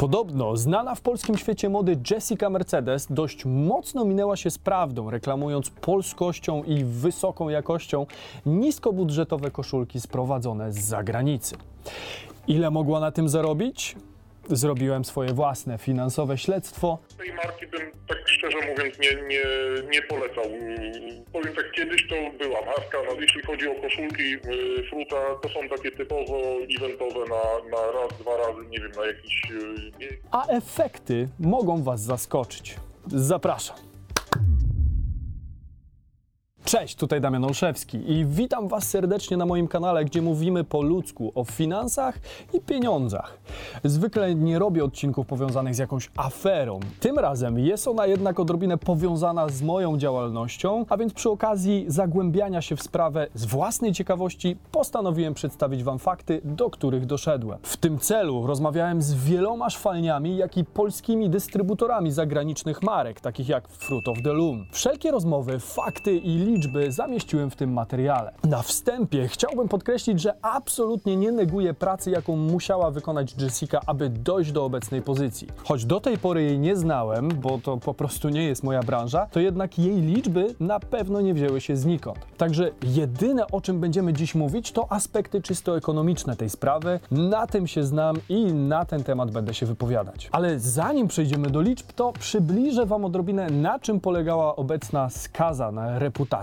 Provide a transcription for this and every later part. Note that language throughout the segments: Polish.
Podobno znana w polskim świecie mody Jessica Mercedes dość mocno minęła się z prawdą, reklamując polskością i wysoką jakością niskobudżetowe koszulki sprowadzone z zagranicy. Ile mogła na tym zarobić? Zrobiłem swoje własne finansowe śledztwo. tej marki bym tak szczerze mówiąc nie, nie, nie polecał. Powiem tak, kiedyś to była marka, no, jeśli chodzi o koszulki y, Fruta, to są takie typowo eventowe na, na raz, dwa razy, nie wiem, na jakiś... y, a efekty mogą Was zaskoczyć. Zapraszam. Cześć, tutaj Damian Olszewski i witam Was serdecznie na moim kanale, gdzie mówimy po ludzku o finansach i pieniądzach. Zwykle nie robię odcinków powiązanych z jakąś aferą. Tym razem jest ona jednak odrobinę powiązana z moją działalnością, a więc przy okazji zagłębiania się w sprawę z własnej ciekawości postanowiłem przedstawić Wam fakty, do których doszedłem. W tym celu rozmawiałem z wieloma szwalniami, jak i polskimi dystrybutorami zagranicznych marek, takich jak Fruit of the Loom. Wszelkie rozmowy, fakty i liczby zamieściłem w tym materiale. Na wstępie chciałbym podkreślić, że absolutnie nie neguję pracy, jaką musiała wykonać Jessica, aby dojść do obecnej pozycji. Choć do tej pory jej nie znałem, bo to po prostu nie jest moja branża, to jednak jej liczby na pewno nie wzięły się znikąd. Także jedyne o czym będziemy dziś mówić to aspekty czysto ekonomiczne tej sprawy. Na tym się znam i na ten temat będę się wypowiadać. Ale zanim przejdziemy do liczb, to przybliżę Wam odrobinę na czym polegała obecna skaza na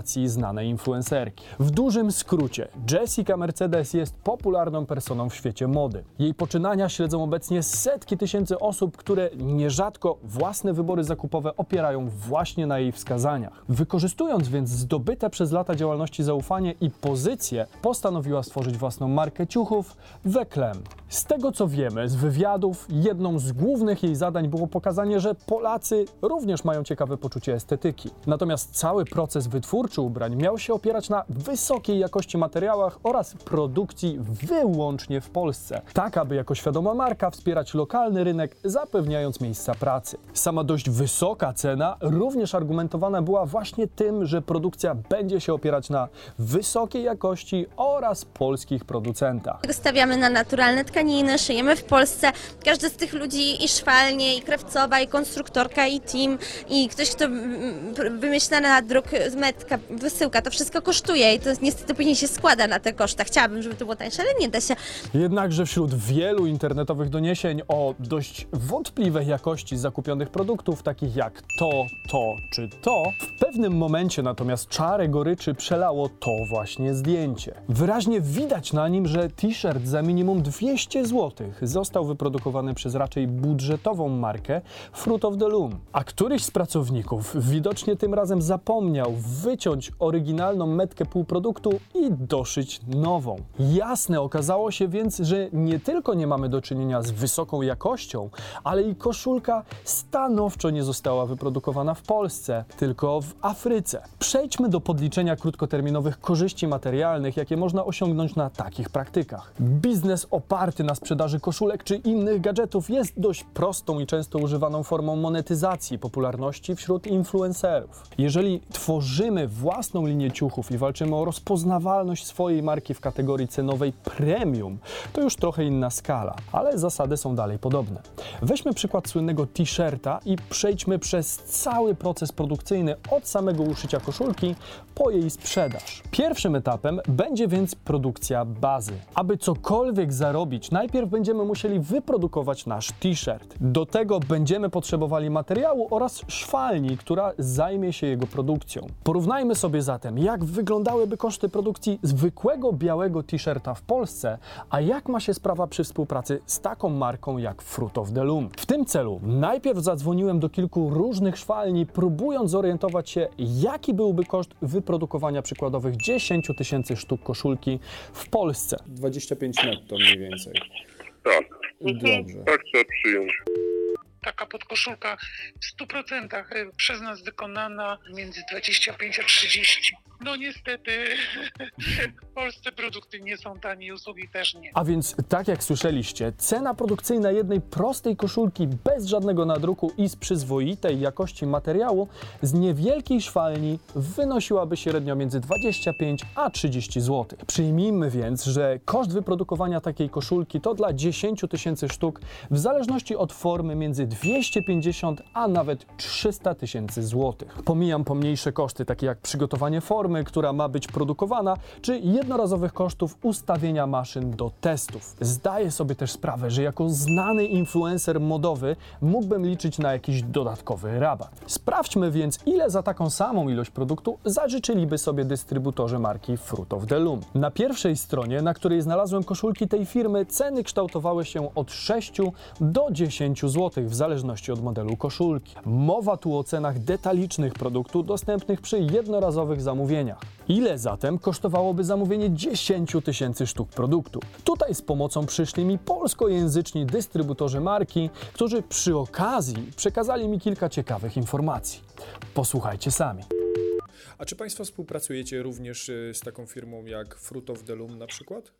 reputacji znanej influencerki. W dużym skrócie, Jessica Mercedes jest popularną personą w świecie mody. Jej poczynania śledzą obecnie setki tysięcy osób, które nierzadko własne wybory zakupowe opierają właśnie na jej wskazaniach. Wykorzystując więc zdobyte przez lata działalności zaufanie i pozycję, postanowiła stworzyć własną markę ciuchów Weklem. Z tego co wiemy z wywiadów, jedną z głównych jej zadań było pokazanie, że Polacy również mają ciekawe poczucie estetyki. Natomiast cały proces wytwórczy ubrań miał się opierać na wysokiej jakości materiałach oraz produkcji wyłącznie w Polsce, tak aby jako świadoma marka wspierać lokalny rynek, zapewniając miejsca pracy. Sama dość wysoka cena również argumentowana była właśnie tym, że produkcja będzie się opierać na wysokiej jakości oraz polskich producentach. Stawiamy na naturalne tkaniny, szyjemy w Polsce. Każdy z tych ludzi, i szwalnie, i krawcowa, i konstruktorka, i team, i ktoś, kto mm, wymyśla na druk metka, wysyłka, to wszystko kosztuje i to niestety później się składa na te koszta. Chciałabym, żeby to było tańsze, ale nie da się. Jednakże wśród wielu internetowych doniesień o dość wątpliwej jakości zakupionych produktów, takich jak to, to czy to, w pewnym momencie natomiast czarę goryczy przelało to właśnie zdjęcie. Wyraźnie widać na nim, że t-shirt za minimum 200 zł został wyprodukowany przez raczej budżetową markę Fruit of the Loom, a któryś z pracowników widocznie tym razem zapomniał wyciąć oryginalną metkę półproduktu i doszyć nową. Jasne okazało się więc, że nie tylko nie mamy do czynienia z wysoką jakością, ale i koszulka stanowczo nie została wyprodukowana w Polsce, tylko w Afryce. Przejdźmy do podliczenia krótkoterminowych korzyści materialnych, jakie można osiągnąć na takich praktykach. Biznes oparty na sprzedaży koszulek czy innych gadżetów jest dość prostą i często używaną formą monetyzacji popularności wśród influencerów. Jeżeli tworzymy własną linię ciuchów i walczymy o rozpoznawalność swojej marki w kategorii cenowej premium, to już trochę inna skala, ale zasady są dalej podobne. Weźmy przykład słynnego t-shirta i przejdźmy przez cały proces produkcyjny od samego uszycia koszulki po jej sprzedaż. Pierwszym etapem będzie więc produkcja bazy. Aby cokolwiek zarobić, najpierw będziemy musieli wyprodukować nasz t-shirt. Do tego będziemy potrzebowali materiału oraz szwalni, która zajmie się jego produkcją. Porównajmy sobie zatem, jak wyglądałyby koszty produkcji zwykłego białego t-shirta w Polsce, a jak ma się sprawa przy współpracy z taką marką jak Fruit of the Loom. W tym celu najpierw zadzwoniłem do kilku różnych szwalni, próbując zorientować się, jaki byłby koszt wyprodukowania przykładowych 10 tysięcy sztuk koszulki w Polsce. 25 netto mniej więcej. Tak, Dobrze. tak trzeba przyjąć. Taka podkoszulka w 100% przez nas wykonana między 25 a 30. No niestety w Polsce produkty nie są tanie usługi też nie. A więc, tak jak słyszeliście, cena produkcyjna jednej prostej koszulki bez żadnego nadruku i z przyzwoitej jakości materiału z niewielkiej szwalni wynosiłaby średnio między 25 a 30 zł. Przyjmijmy więc, że koszt wyprodukowania takiej koszulki to dla 10 tysięcy sztuk w zależności od formy między 250 a nawet 300 tysięcy złotych. Pomijam pomniejsze koszty, takie jak przygotowanie formy, która ma być produkowana, czy jednorazowych kosztów ustawienia maszyn do testów. Zdaję sobie też sprawę, że jako znany influencer modowy mógłbym liczyć na jakiś dodatkowy rabat. Sprawdźmy więc, ile za taką samą ilość produktu zażyczyliby sobie dystrybutorzy marki Fruit of the Loom. Na pierwszej stronie, na której znalazłem koszulki tej firmy, ceny kształtowały się od 6 do 10 zł w zależności od modelu koszulki. Mowa tu o cenach detalicznych produktu dostępnych przy jednorazowych zamówieniach. Ile zatem kosztowałoby zamówienie 10 tysięcy sztuk produktu? Tutaj z pomocą przyszli mi polskojęzyczni dystrybutorzy marki, którzy przy okazji przekazali mi kilka ciekawych informacji. Posłuchajcie sami. A czy Państwo współpracujecie również y, z taką firmą jak Fruit of the Loom na przykład?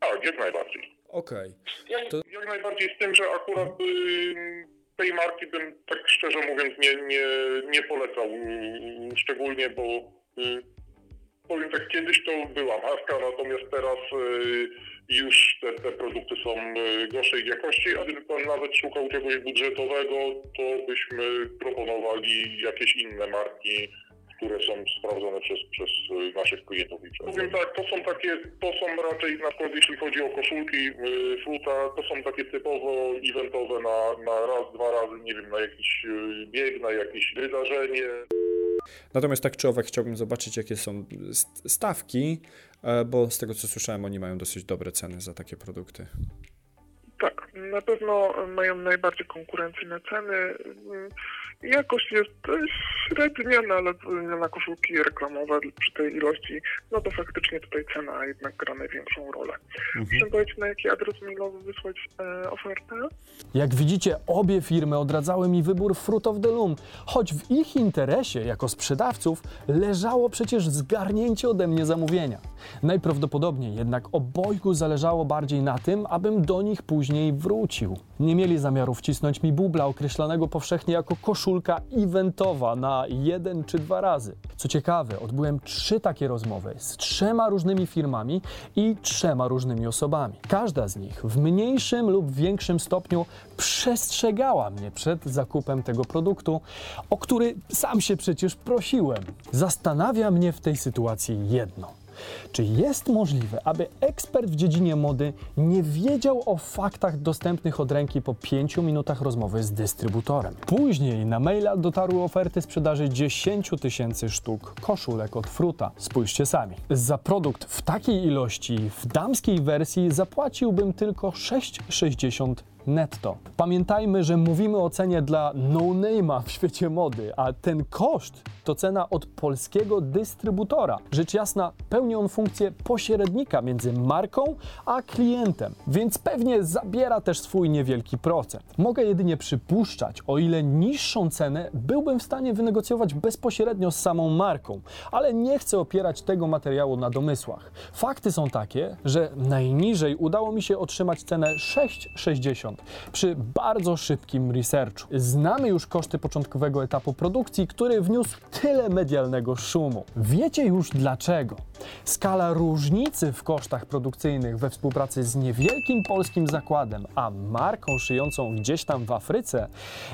Tak, jak najbardziej. Okej. Jak, To- jak najbardziej z tym, że akurat tej marki bym tak szczerze mówiąc nie, nie, nie polecał. y, szczególnie, bo y, powiem tak, kiedyś to była marka, natomiast teraz y, już te, te produkty są y, gorszej jakości, a gdyby pan nawet szukał czegoś budżetowego, to byśmy proponowali jakieś inne marki które są sprawdzone przez, przez y, naszych klientów. Powiem tak, to są takie, to są raczej na przykład jeśli chodzi o koszulki y, Fruta, to są takie typowo eventowe na, na raz, dwa razy, nie wiem, na jakiś y, bieg, na jakieś wydarzenie. Natomiast tak czy owak chciałbym zobaczyć, jakie są st- stawki, e, bo z tego co słyszałem, oni mają dosyć dobre ceny za takie produkty. Tak, na pewno mają najbardziej konkurencyjne ceny. Jakość jest średnia, no ale na koszulki reklamowe przy tej ilości, no to faktycznie tutaj cena jednak gra największą rolę. Muszę powiedzieć, na jaki adres mailowy wysłać e, ofertę? Jak widzicie, obie firmy odradzały mi wybór Fruit of the Loom, choć w ich interesie jako sprzedawców leżało przecież zgarnięcie ode mnie zamówienia. Najprawdopodobniej jednak obojgu zależało bardziej na tym, abym do nich później wrócił. Nie mieli zamiaru wcisnąć mi bubla określanego powszechnie jako koszulka eventowa na jeden czy dwa razy. Co ciekawe, odbyłem trzy takie rozmowy z trzema różnymi firmami i trzema różnymi osobami. Każda z nich w mniejszym lub większym stopniu przestrzegała mnie przed zakupem tego produktu, o który sam się przecież prosiłem. Zastanawia mnie w tej sytuacji jedno. Czy jest możliwe, aby ekspert w dziedzinie mody nie wiedział o faktach dostępnych od ręki po 5 minutach rozmowy z dystrybutorem? Później na maila dotarły oferty sprzedaży 10 tysięcy sztuk koszulek od Fruta. Spójrzcie sami. Za produkt w takiej ilości w damskiej wersji zapłaciłbym tylko 6,60 netto. Pamiętajmy, że mówimy o cenie dla no-name'a w świecie mody, a ten koszt to cena od polskiego dystrybutora. Rzecz jasna, pełni on funkcję pośrednika między marką a klientem, więc pewnie zabiera też swój niewielki procent. Mogę jedynie przypuszczać, o ile niższą cenę byłbym w stanie wynegocjować bezpośrednio z samą marką, ale nie chcę opierać tego materiału na domysłach. Fakty są takie, że najniżej udało mi się otrzymać cenę 6,60 przy bardzo szybkim researchu. Znamy już koszty początkowego etapu produkcji, który wniósł tyle medialnego szumu. Wiecie już dlaczego. Skala różnicy w kosztach produkcyjnych we współpracy z niewielkim polskim zakładem, a marką szyjącą gdzieś tam w Afryce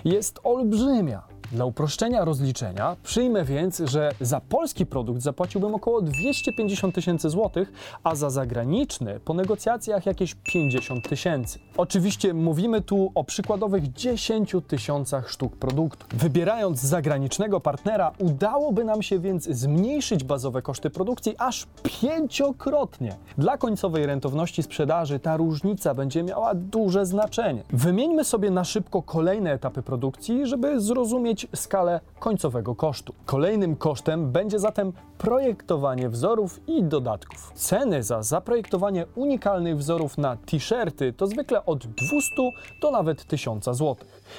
jest olbrzymia. Dla uproszczenia rozliczenia przyjmę więc, że za polski produkt zapłaciłbym około 250 tysięcy złotych, a za zagraniczny po negocjacjach jakieś 50 tysięcy. Oczywiście mówimy tu o przykładowych 10 tysiącach sztuk produktu. Wybierając zagranicznego partnera, udałoby nam się więc zmniejszyć bazowe koszty produkcji aż pięciokrotnie. Dla końcowej rentowności sprzedaży ta różnica będzie miała duże znaczenie. Wymieńmy sobie na szybko kolejne etapy produkcji, żeby zrozumieć, mieć skalę końcowego kosztu. Kolejnym kosztem będzie zatem projektowanie wzorów i dodatków. Ceny za zaprojektowanie unikalnych wzorów na t-shirty to zwykle od 200 do nawet 1000 zł.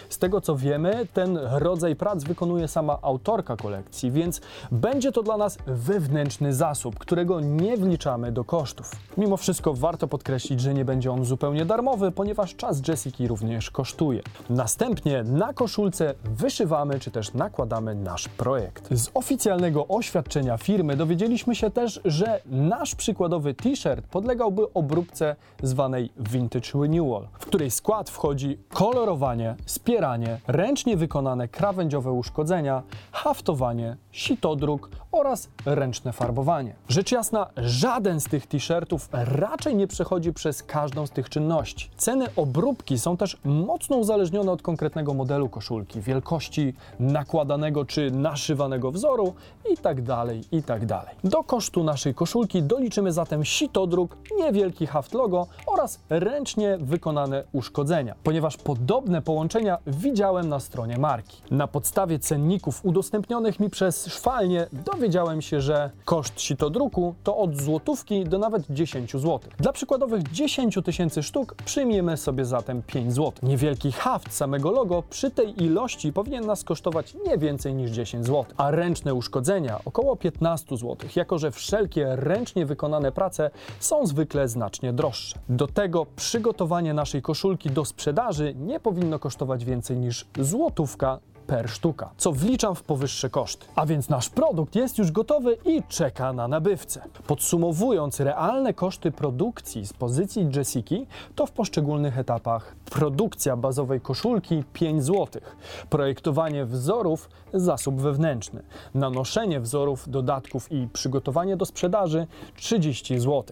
Z tego co wiemy, ten rodzaj prac wykonuje sama autorka kolekcji, więc będzie to dla nas wewnętrzny zasób, którego nie wliczamy do kosztów. Mimo wszystko warto podkreślić, że nie będzie on zupełnie darmowy, ponieważ czas Jessiki również kosztuje. Następnie na koszulce wyszywamy czy też nakładamy nasz projekt. Z oficjalnego oświadczenia firmy dowiedzieliśmy się też, że nasz przykładowy t-shirt podlegałby obróbce zwanej Vintage Renewal, w której skład wchodzi kolorowanie, spieranie, ręcznie wykonane krawędziowe uszkodzenia, haftowanie, sitodruk oraz ręczne farbowanie. Rzecz jasna, żaden z tych t-shirtów raczej nie przechodzi przez każdą z tych czynności. Ceny obróbki są też mocno uzależnione od konkretnego modelu koszulki, wielkości nakładanego czy naszywanego wzoru itd. itd. Do kosztu naszej koszulki doliczymy zatem sitodruk, niewielki haft logo oraz ręcznie wykonane uszkodzenia, ponieważ podobne połączenia widziałem na stronie marki. Na podstawie cenników udostępnionych mi przez szwalnię dowiedziałem się, że koszt sitodruku to od złotówki do nawet 10 zł. Dla przykładowych 10 tysięcy sztuk przyjmiemy sobie zatem 5 zł. Niewielki haft samego logo przy tej ilości powinien nas kosztować nie więcej niż 10 zł, a ręczne uszkodzenia około 15 zł, jako że wszelkie ręcznie wykonane prace są zwykle znacznie droższe. Do tego przygotowanie naszej koszulki do sprzedaży nie powinno kosztować więcej niż złotówka per sztuka, co wliczam w powyższe koszty. A więc nasz produkt jest już gotowy i czeka na nabywcę. Podsumowując realne koszty produkcji z pozycji Jessiki, to w poszczególnych etapach produkcja bazowej koszulki 5 zł, projektowanie wzorów zasób wewnętrzny, nanoszenie wzorów, dodatków i przygotowanie do sprzedaży 30 zł.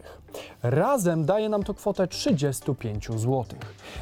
Razem daje nam to kwotę 35 zł.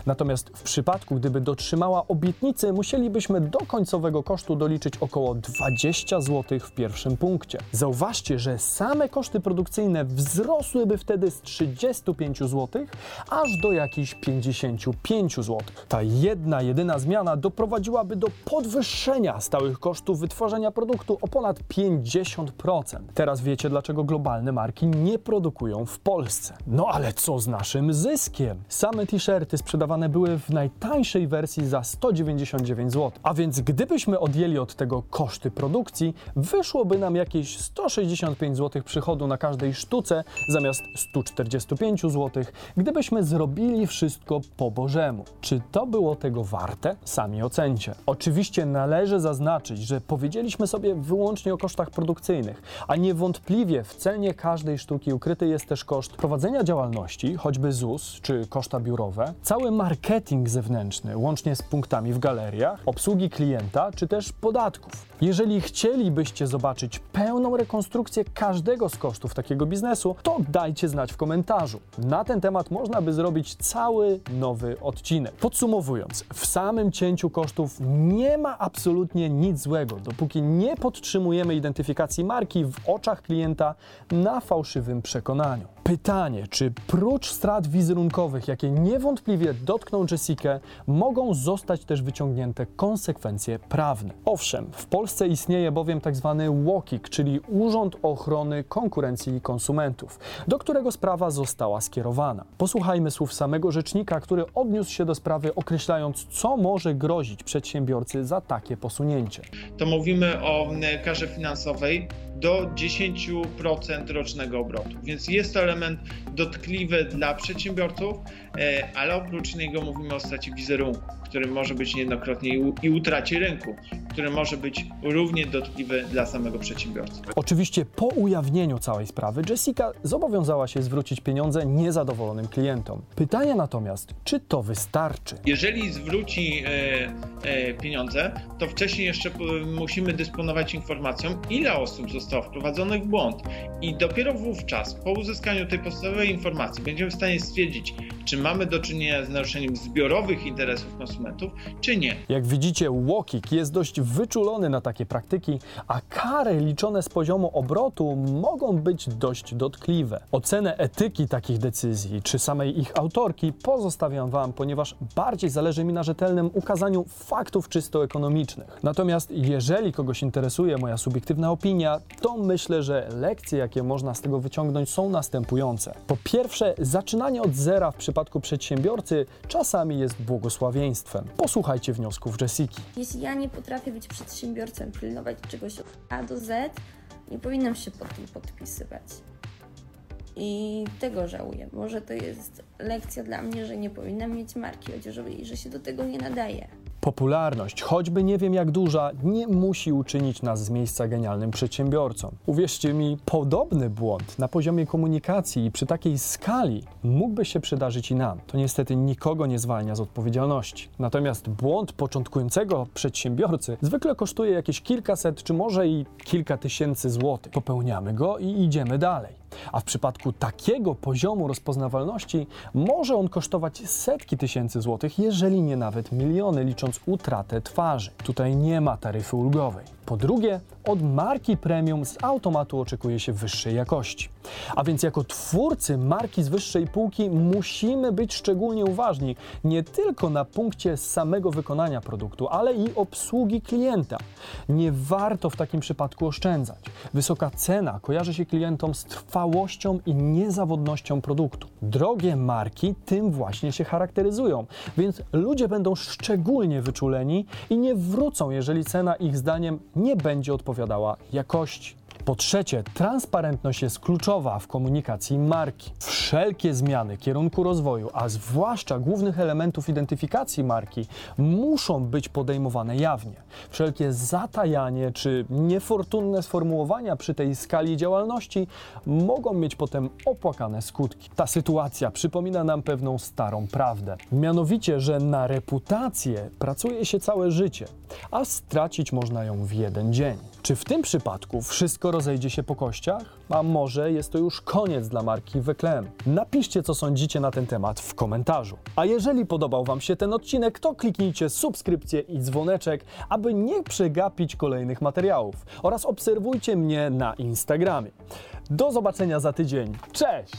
Natomiast w przypadku, gdyby dotrzymała obietnicy, musielibyśmy do końcowego kosztu doliczyć około 20 zł w pierwszym punkcie. Zauważcie, że same koszty produkcyjne wzrosłyby wtedy z 35 zł aż do jakichś 55 zł. Ta jedna, jedyna zmiana doprowadziłaby do podwyższenia stałych kosztów wytworzenia produktu o ponad 50%. Teraz wiecie, dlaczego globalne marki nie produkują w Polsce. No ale co z naszym zyskiem? Same t-shirty sprzedawane były w najtańszej wersji za 199 zł. A więc gdybyśmy odjęli od tego koszty produkcji, wyszłoby nam jakieś 165 zł przychodu na każdej sztuce zamiast 145 zł, gdybyśmy zrobili wszystko po bożemu. Czy to było tego warte? Sami ocencie. Oczywiście należy zaznaczyć, że powiedzieliśmy sobie wyłącznie o kosztach produkcyjnych, a niewątpliwie w cenie każdej sztuki ukryty jest też koszt prowadzenia działalności, choćby ZUS czy koszta biurowe, cały marketing zewnętrzny, łącznie z punktami w galeriach, obsługi klienta czy też podatków. Jeżeli chcielibyście zobaczyć pełną rekonstrukcję każdego z kosztów takiego biznesu, to dajcie znać w komentarzu. Na ten temat można by zrobić cały nowy odcinek. Podsumowując, w samym cięciu kosztów nie ma absolutnie nic złego, dopóki nie podtrzymujemy identyfikacji marki w oczach klienta na fałszywym przekonaniu. Pytanie, czy prócz strat wizerunkowych, jakie niewątpliwie dotkną Jessikę, mogą zostać też wyciągnięte konsekwencje prawne? Owszem, w Polsce istnieje bowiem tzw. Tak WOKiK, czyli Urząd Ochrony Konkurencji i Konsumentów, do którego sprawa została skierowana. Posłuchajmy słów samego rzecznika, który odniósł się do sprawy, określając, co może grozić przedsiębiorcy za takie posunięcie. To mówimy o karze finansowej do 10% rocznego obrotu. Więc jest to element dotkliwy dla przedsiębiorców, e, ale oprócz niego mówimy o stracie wizerunku, który może być niejednokrotnie i utracie rynku, który może być równie dotkliwy dla samego przedsiębiorcy. Oczywiście po ujawnieniu całej sprawy Jessica zobowiązała się zwrócić pieniądze niezadowolonym klientom. Pytanie natomiast, czy to wystarczy? Jeżeli zwróci e, e, pieniądze, to wcześniej jeszcze musimy dysponować informacją, ile osób zostało wprowadzonych w błąd i dopiero wówczas, po uzyskaniu tej podstawowej informacji, będziemy w stanie stwierdzić, czy mamy do czynienia z naruszeniem zbiorowych interesów konsumentów, czy nie. Jak widzicie, Łokik jest dość wyczulony na takie praktyki, a kary liczone z poziomu obrotu mogą być dość dotkliwe. Ocenę etyki takich decyzji, czy samej ich autorki pozostawiam Wam, ponieważ bardziej zależy mi na rzetelnym ukazaniu faktów czysto ekonomicznych. Natomiast jeżeli kogoś interesuje moja subiektywna opinia, to myślę, że lekcje, jakie można z tego wyciągnąć, są następujące. Po pierwsze, zaczynanie od zera w przypadku przedsiębiorcy czasami jest błogosławieństwem. Posłuchajcie wniosków Jessiki. Jeśli ja nie potrafię być przedsiębiorcą, pilnować czegoś od A do Z, nie powinnam się pod tym podpisywać. I tego żałuję. Może to jest lekcja dla mnie, że nie powinnam mieć marki odzieżowej i że się do tego nie nadaje. Popularność, choćby nie wiem jak duża, nie musi uczynić nas z miejsca genialnym przedsiębiorcą. Uwierzcie mi, podobny błąd na poziomie komunikacji i przy takiej skali mógłby się przydarzyć i nam. To niestety nikogo nie zwalnia z odpowiedzialności. Natomiast błąd początkującego przedsiębiorcy zwykle kosztuje jakieś kilkaset czy może i kilka tysięcy złotych. Popełniamy go i idziemy dalej. A w przypadku takiego poziomu rozpoznawalności może on kosztować setki tysięcy złotych, jeżeli nie nawet miliony, licząc utratę twarzy. Tutaj nie ma taryfy ulgowej. Po drugie, od marki premium z automatu oczekuje się wyższej jakości. A więc jako twórcy marki z wyższej półki musimy być szczególnie uważni nie tylko na punkcie samego wykonania produktu, ale i obsługi klienta. Nie warto w takim przypadku oszczędzać. Wysoka cena kojarzy się klientom z trwałością i niezawodnością produktu. Drogie marki tym właśnie się charakteryzują, więc ludzie będą szczególnie wyczuleni i nie wrócą, jeżeli cena ich zdaniem nie będzie odpowiadała jakości. Po trzecie, transparentność jest kluczowa w komunikacji marki. Wszelkie zmiany kierunku rozwoju, a zwłaszcza głównych elementów identyfikacji marki, muszą być podejmowane jawnie. Wszelkie zatajanie czy niefortunne sformułowania przy tej skali działalności mogą mieć potem opłakane skutki. Ta sytuacja przypomina nam pewną starą prawdę. Mianowicie, że na reputację pracuje się całe życie, a stracić można ją w jeden dzień. Czy w tym przypadku wszystko rozejdzie się po kościach? A może jest to już koniec dla marki Weclem? Napiszcie, co sądzicie na ten temat w komentarzu. A jeżeli podobał Wam się ten odcinek, to kliknijcie subskrypcję i dzwoneczek, aby nie przegapić kolejnych materiałów. Oraz obserwujcie mnie na Instagramie. Do zobaczenia za tydzień. Cześć!